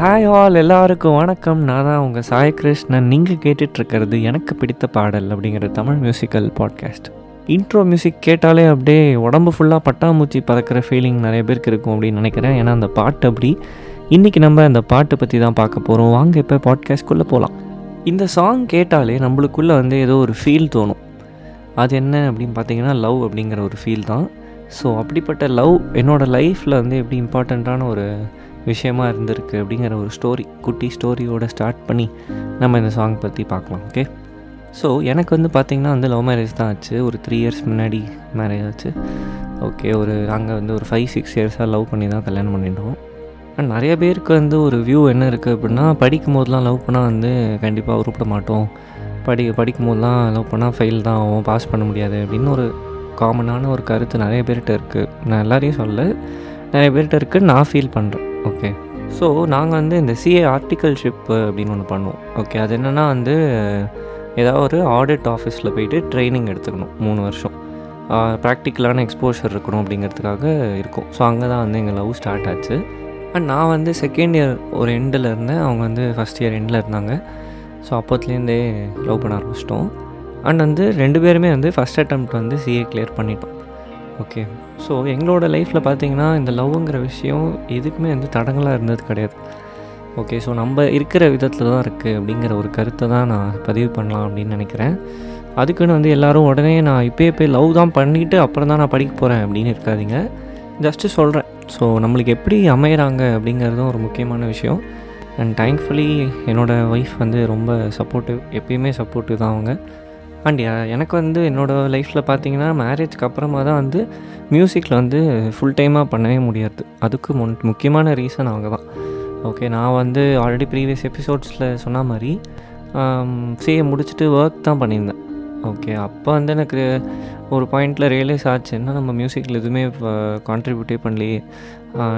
Hi all எல்லாருக்கும் வணக்கம். நான் தான் உங்கள் சாய் கிருஷ்ணன். நீங்கள் கேட்டுட்ருக்கிறது எனக்கு பிடித்த பாடல் அப்படிங்கிற Tamil musical podcast intro music கேட்டாலே அப்படியே உடம்பு ஃபுல்லாக பட்டாம்பூச்சி பறக்கிற ஃபீலிங் நிறைய பேருக்கு இருக்கும் அப்படின்னு நினைக்கிறேன். ஏன்னா அந்த பாட்டு அப்படி. இன்றைக்கி நம்ம அந்த பாட்டை பற்றி தான் பார்க்க போகிறோம் வாங்க இப்போ பாட்காஸ்ட்குள்ளே போகலாம் இந்த சாங் கேட்டாலே நம்மளுக்குள்ளே வந்து ஏதோ ஒரு ஃபீல் தோணும். அது என்ன அப்படின்னு பார்த்தீங்கன்னா லவ் அப்படிங்கிற ஒரு ஃபீல் தான். ஸோ அப்படிப்பட்ட லவ் என்னோடய லைஃப்பில் வந்து எப்படி இம்பார்ட்டண்ட்டான ஒரு விஷயமா இருந்திருக்கு அப்படிங்கிற ஒரு ஸ்டோரி குட்டி ஸ்டோரியோட ஸ்டார்ட் பண்ணி நம்ம இந்த சாங் பற்றி பார்க்கலாம் ஓகே ஸோ எனக்கு வந்து பார்த்திங்கன்னா வந்து லவ் மேரேஜ் தான் ஆச்சு. ஒரு த்ரீ இயர்ஸ் முன்னாடி மேரேஜ் ஆச்சு. ஓகே ஒரு நாங்கள் வந்து ஒரு ஃபைவ் சிக்ஸ் இயர்ஸாக லவ் பண்ணி தான் கல்யாணம் பண்ணிட்டோம் அண்ட் நிறைய பேருக்கு வந்து ஒரு வியூ என்ன இருக்குது அப்படின்னா படிக்கும் போதெலாம் லவ் பண்ணால் வந்து கண்டிப்பாக உருப்பிட மாட்டோம். படி படிக்கும் போதெலாம் லவ் பண்ணால் ஃபெயில் தான் ஆகும் பாஸ் பண்ண முடியாது அப்படின்னு ஒரு காமனான ஒரு கருத்து நிறைய பேர்கிட்ட இருக்குது நான் எல்லாரையும் சொல்ல நிறைய பேர்கிட்ட இருக்குது நான் ஃபீல் பண்ணுறேன் ஓகே ஸோ நாங்கள் வந்து இந்த சிஏ ஆர்டிக்கல்ஷிப் அப்படின்னு ஒன்று பண்ணுவோம் ஓகே அது என்னென்னா வந்து ஏதாவது ஒரு ஆடிட் ஆஃபீஸில் போயிட்டு ட்ரைனிங் எடுத்துக்கணும் மூணு வருஷம். ப்ராக்டிக்கலான எக்ஸ்போஷர் இருக்கணும் அப்படிங்கிறதுக்காக இருக்கும். ஸோ அங்கே தான் வந்து எங்கள் லவ் ஸ்டார்ட் ஆச்சு. அண்ட் நான் வந்து செகண்ட் இயர் ஒரு எண்டில் இருந்தேன். அவங்க வந்து ஃபஸ்ட் இயர் எண்டில் இருந்தாங்க. ஸோ அப்போத்துலேருந்தே லவ் பண்ண ஆரம்பிச்சிட்டோம். அண்ட் வந்து ரெண்டு பேருமே வந்து ஃபஸ்ட் அட்டம் வந்து சிஏ கிளியர் பண்ணிட்டோம். ஓகே ஸோ எங்களோட லைஃப்பில் பார்த்தீங்கன்னா இந்த லவ்ங்கிற விஷயம் எதுக்குமே வந்து தடங்களாக இருந்தது கிடையாது. ஓகே ஸோ நம்ம இருக்கிற விதத்தில் தான் இருக்குது அப்படிங்கிற ஒரு கருத்தை தான் நான் பதிவு பண்ணலாம் அப்படின்னு நினைக்கிறேன். அதுக்குன்னு வந்து எல்லோரும் உடனே நான் இப்போயே போய் லவ் தான் பண்ணிவிட்டு அப்புறம் தான் நான் படிக்க போகிறேன் அப்படின்னு இருக்காதிங்க. ஜஸ்ட்டு சொல்கிறேன் ஸோ நம்மளுக்கு எப்படி அமையிறாங்க அப்படிங்கிறதும் ஒரு முக்கியமான விஷயம். அண்ட் தேங்க்ஃபுல்லி என்னோடய ஒய்ஃப் வந்து ரொம்ப சப்போர்ட்டிவ் எப்பயுமே சப்போர்ட்டிவ் தான் அவங்க. அண்ட் எனக்கு வந்து என்னோடய லைஃப்பில் பார்த்தீங்கன்னா மேரேஜ்க்கு அப்புறமா தான் வந்து மியூசிக்கில் வந்து ஃபுல் டைமாக பண்ணவே முடியாது. அதுக்கு முன் முக்கியமான ரீசன் அவங்க தான். ஓகே நான் வந்து ஆல்ரெடி ப்ரீவியஸ் எபிசோட்ஸில் சொன்ன மாதிரி சிஏ முடிச்சுட்டு ஒர்க் தான் பண்ணியிருந்தேன். ஓகே அப்போ வந்து எனக்கு ஒரு பாயிண்டில் ரியலைஸ் ஆச்சு என்ன நம்ம மியூசிக்கில் எதுவுமே கான்ட்ரிபியூட்டே பண்ணலையே.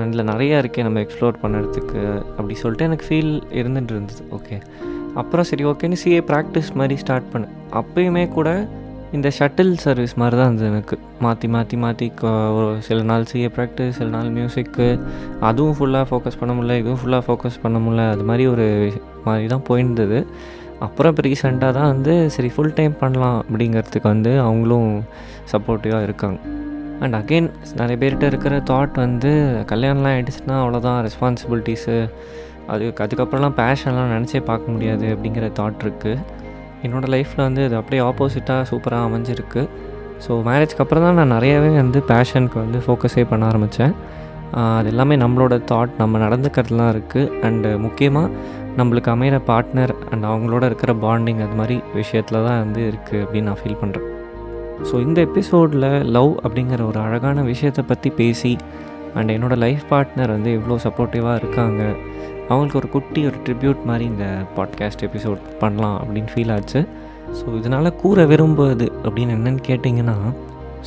இதில் நிறையா இருக்கே நம்ம எக்ஸ்ப்ளோர் பண்ணுறதுக்கு அப்படி சொல்லிட்டு எனக்கு ஃபீல் இருந்துட்டு இருந்தது. ஓகே அப்புறம் சரி ஓகேன்னு சிஏ ப்ராக்டிஸ் மாதிரி ஸ்டார்ட் பண்ணேன் அப்பயுமே கூட இந்த ஷட்டில் சர்வீஸ் மாதிரி தான் இருந்தது எனக்கு. மாற்றி மாற்றி மாற்றி சில நாள் சிஏ ப்ராக்டிஸ் சில நாள் மியூசிக்கு அதுவும் ஃபுல்லாக ஃபோக்கஸ் பண்ண முடியல இதுவும் ஃபுல்லாக ஃபோக்கஸ் பண்ண முடியல. அது மாதிரி ஒரு மாதிரி தான் போயிருந்தது. அப்புறம் இப்போ ரீசெண்டாக தான் வந்து சரி ஃபுல் டைம் பண்ணலாம் அப்படிங்கிறதுக்கு வந்து அவங்களும் சப்போர்ட்டிவாக இருக்காங்க. அண்ட் அகெயின் நிறைய பேர்கிட்ட இருக்கிற தாட் வந்து கல்யாணம்லாம் ஆகிடுச்சுன்னா அவ்வளோதான் ரெஸ்பான்சிபிலிட்டிஸு அதுக்கு அதுக்கப்புறம்லாம் பேஷன்லாம் நினச்சே பார்க்க முடியாது அப்படிங்கிற தாட் இருக்குது என்னோடய லைஃப்பில் வந்து அது அப்படியே ஆப்போசிட்டாக சூப்பராக அமைஞ்சிருக்கு. ஸோ மேரேஜ்க்கு அப்புறம் தான் நான் நிறையாவே வந்து பேஷனுக்கு வந்து ஃபோக்கஸே பண்ண ஆரம்பித்தேன் அது எல்லாமே நம்மளோட தாட் நம்ம நடந்துக்கிறதுலாம் இருக்குது அண்டு முக்கியமாக நம்மளுக்கு அமைகிற பார்ட்னர் அண்ட் அவங்களோட இருக்கிற பாண்டிங் அது மாதிரி விஷயத்தில் தான் வந்து இருக்குது அப்படின்னு நான் ஃபீல் பண்ணுறேன் ஸோ இந்த எபிசோடில் லவ் அப்படிங்கிற ஒரு அழகான விஷயத்தை பற்றி பேசி அண்ட் என்னோடய லைஃப் பார்ட்னர் வந்து எவ்வளோ சப்போர்ட்டிவாக இருக்காங்க அவங்களுக்கு ஒரு குட்டி ஒரு ட்ரிபியூட் மாதிரி இந்த பாட்காஸ்ட் எபிசோட் பண்ணலாம் அப்படின்னு ஃபீல் ஆச்சு. ஸோ இதனால் கூற விரும்புவது அப்படின்னு என்னென்னு கேட்டிங்கன்னா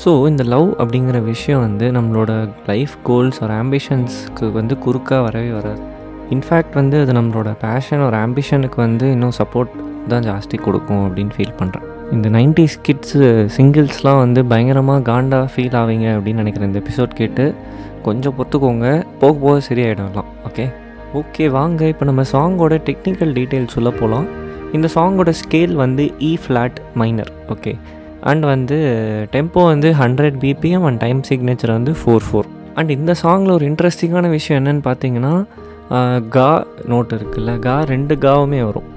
ஸோ இந்த லவ் அப்படிங்கிற விஷயம் வந்து நம்மளோட லைஃப் கோல்ஸ் ஒரு ஆம்பிஷன்ஸ்க்கு வந்து குறுக்காக வரவே வராது. இன்ஃபேக்ட் வந்து அது நம்மளோட பேஷன் ஒரு ஆம்பிஷனுக்கு வந்து இன்னும் சப்போர்ட் தான் ஜாஸ்தி கொடுக்கும் அப்படின்னு ஃபீல் பண்ணுறேன் இந்த நைன்டிஸ் கிட்ஸு சிங்கிள்ஸ்லாம் வந்து பயங்கரமாக காண்டாக ஃபீல் ஆவீங்க அப்படின்னு நினைக்கிறேன். இந்த எபிசோட் கேட்டு கொஞ்சம் பொறுத்துக்கோங்க. போக போக சரியாயிடலாம். ஓகே ஓகே வாங்க. இப்போ நம்ம சாங்கோட டெக்னிக்கல் டீட்டெயில்ஸ் சொல்ல போகலாம் இந்த சாங்கோட ஸ்கேல் வந்து E flat minor okay and வந்து டெம்போ வந்து hundred BPM and time signature வந்து ஃபோர் ஃபோர் அண்ட் இந்த சாங்கில் ஒரு இன்ட்ரெஸ்டிங்கான விஷயம் என்னென்னு பார்த்தீங்கன்னா கா நோட் இருக்குல்ல. கா ரெண்டு காவுமே வரும்.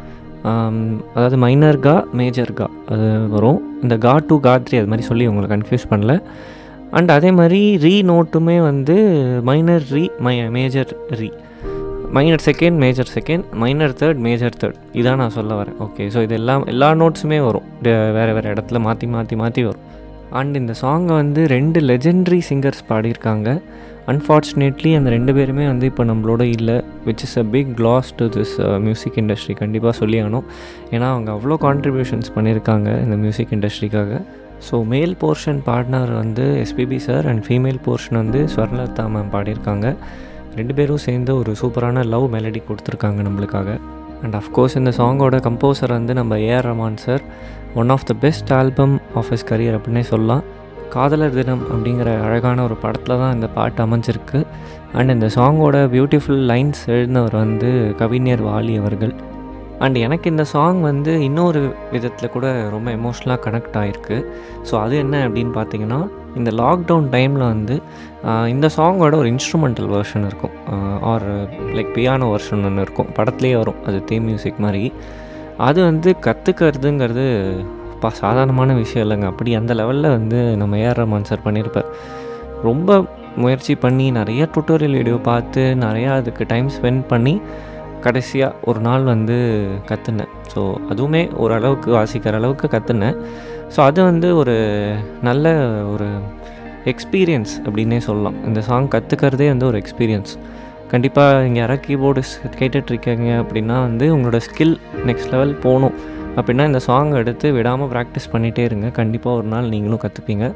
அதாவது மைனர் கா மேஜர் கா அது வரும். இந்த கா டூ கா த்ரீ அது மாதிரி சொல்லி உங்களை கன்ஃபியூஸ் பண்ணல. அண்ட் அதே மாதிரி ரீ நோட்டுமே வந்து minor re my major re minor second major second minor third major third இதான் நான் சொல்ல வரேன். ஓகே ஸோ இது எல்லாம் எல்லா நோட்ஸுமே வரும். வேறு வேறு இடத்துல மாற்றி மாற்றி மாற்றி வரும். அண்ட் இந்த சாங்கை வந்து ரெண்டு லெஜெண்ட்ரி சிங்கர்ஸ் பாடியிருக்காங்க. அன்ஃபார்ச்சுனேட்லி அந்த ரெண்டு பேருமே வந்து இப்போ நம்மளோட இல்லை which is a big loss to this music industry கண்டிப்பாக சொல்லி ஆகணும் ஏன்னா அவங்க அவ்வளோ கான்ட்ரிபியூஷன்ஸ் பண்ணியிருக்காங்க இந்த மியூசிக் இண்டஸ்ட்ரிக்காக ஸோ மேல் போர்ஷன் பாடினார் வந்து SPB sir and female portion வந்து ஸ்வர்ணலதா மேம் பாடியிருக்காங்க. ரெண்டு பேரும் சேர்ந்து ஒரு சூப்பரான லவ் மெலடி கொடுத்துருக்காங்க நம்மளுக்காக. அண்ட் அஃப்கோர்ஸ் இந்த சாங்கோட கம்போசர் வந்து நம்ம AR Rahman sir one of the best album of his career அப்படின்னே சொல்லலாம். காதலர் தினம் அப்படிங்கிற அழகான ஒரு படத்தில் தான் இந்த பாட்டு அமைஞ்சிருக்கு. அண்ட் இந்த சாங்கோட பியூட்டிஃபுல் லைன்ஸ் எழுதினவர் வந்து கவிஞர் வாலி அவர்கள். அண்ட் எனக்கு இந்த சாங் வந்து இன்னொரு விதத்தில் கூட ரொம்ப எமோஷ்னலாக கனெக்ட் ஆகிருக்கு ஸோ அது என்ன அப்படின்னு பார்த்தீங்கன்னா இந்த லாக்டவுன் டைமில் வந்து இந்த சாங்கோட ஒரு இன்ஸ்ட்ருமெண்டல் வெர்ஷன் இருக்கும். ஆர் லைக் பியானோ வெர்ஷன் ஒன்று இருக்கும். படத்துலேயே வரும். அது தீம் மியூசிக் மாதிரி. அது வந்து கற்றுக்கிறதுங்கிறது பா சாதாரணமான விஷயம் இல்லைங்க. அப்படி அந்த லெவலில் வந்து நம்ம ஏஆர் மான்சர் சார் பண்ணியிருப்பார். ரொம்ப முயற்சி பண்ணி நிறைய டுட்டோரியல் வீடியோ பார்த்து நிறையா அதுக்கு டைம் ஸ்பெண்ட் பண்ணி கடைசியாக ஒரு நாள் வந்து கற்றுனேன் ஸோ அதுவுமே ஓரளவுக்கு வாசிக்கிற அளவுக்கு கற்றுனேன் ஸோ அது வந்து ஒரு நல்ல ஒரு எக்ஸ்பீரியன்ஸ் அப்படின்னே சொல்லலாம். இந்த சாங் கற்றுக்கிறதே வந்து ஒரு எக்ஸ்பீரியன்ஸ் கண்டிப்பாக இங்கே யாராவது கீபோர்டு கேட்டுட்ருக்கீங்க அப்படின்னா வந்து உங்களோட ஸ்கில் நெக்ஸ்ட் லெவல் போகணும். அப்படின்னா இந்த சாங் எடுத்து விடாமல் ப்ராக்டிஸ் பண்ணிகிட்டே இருங்க. கண்டிப்பாக ஒரு நாள் நீங்களும் கற்றுப்பீங்க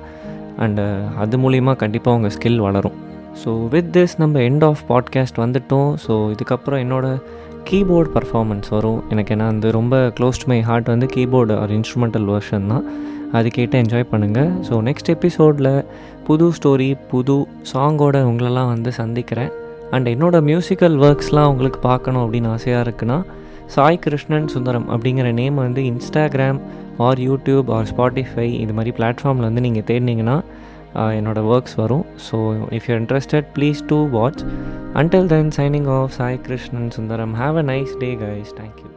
அண்டு அது மூலிமா கண்டிப்பாக உங்கள் ஸ்கில் வளரும். ஸோ வித் திஸ் நம்ம எண்ட் ஆஃப் பாட்காஸ்ட் வந்துட்டோம். ஸோ இதுக்கப்புறம் என்னோடய கீபோர்ட் பர்ஃபார்மன்ஸ் வரும். எனக்கு ஏன்னா வந்து ரொம்ப க்ளோஸ் டு மை ஹார்ட் வந்து கீபோர்டு ஒரு இன்ஸ்ட்ருமெண்டல் வேர்ஷன் தான். அது கேட்டு என்ஜாய் பண்ணுங்கள் ஸோ நெக்ஸ்ட் எபிசோடில் புது ஸ்டோரி புது சாங்கோட உங்களெல்லாம் வந்து சந்திக்கிறேன். அண்ட் என்னோடய மியூசிக்கல் ஒர்க்ஸ்லாம் உங்களுக்கு பார்க்கணும் அப்படின்னு ஆசையாக இருக்குன்னா சாய் கிருஷ்ணன் சுந்தரம் அப்படிங்கிற நேம் வந்து Instagram or YouTube or Spotify இது மாதிரி பிளாட்ஃபார்மில் வந்து நீங்கள் தேடினீங்கன்னா என்னோட ஒர்க்ஸ் வரும். So if you interested please do watch until then signing off Sai Krishnan Sundaram have a nice day guys thank you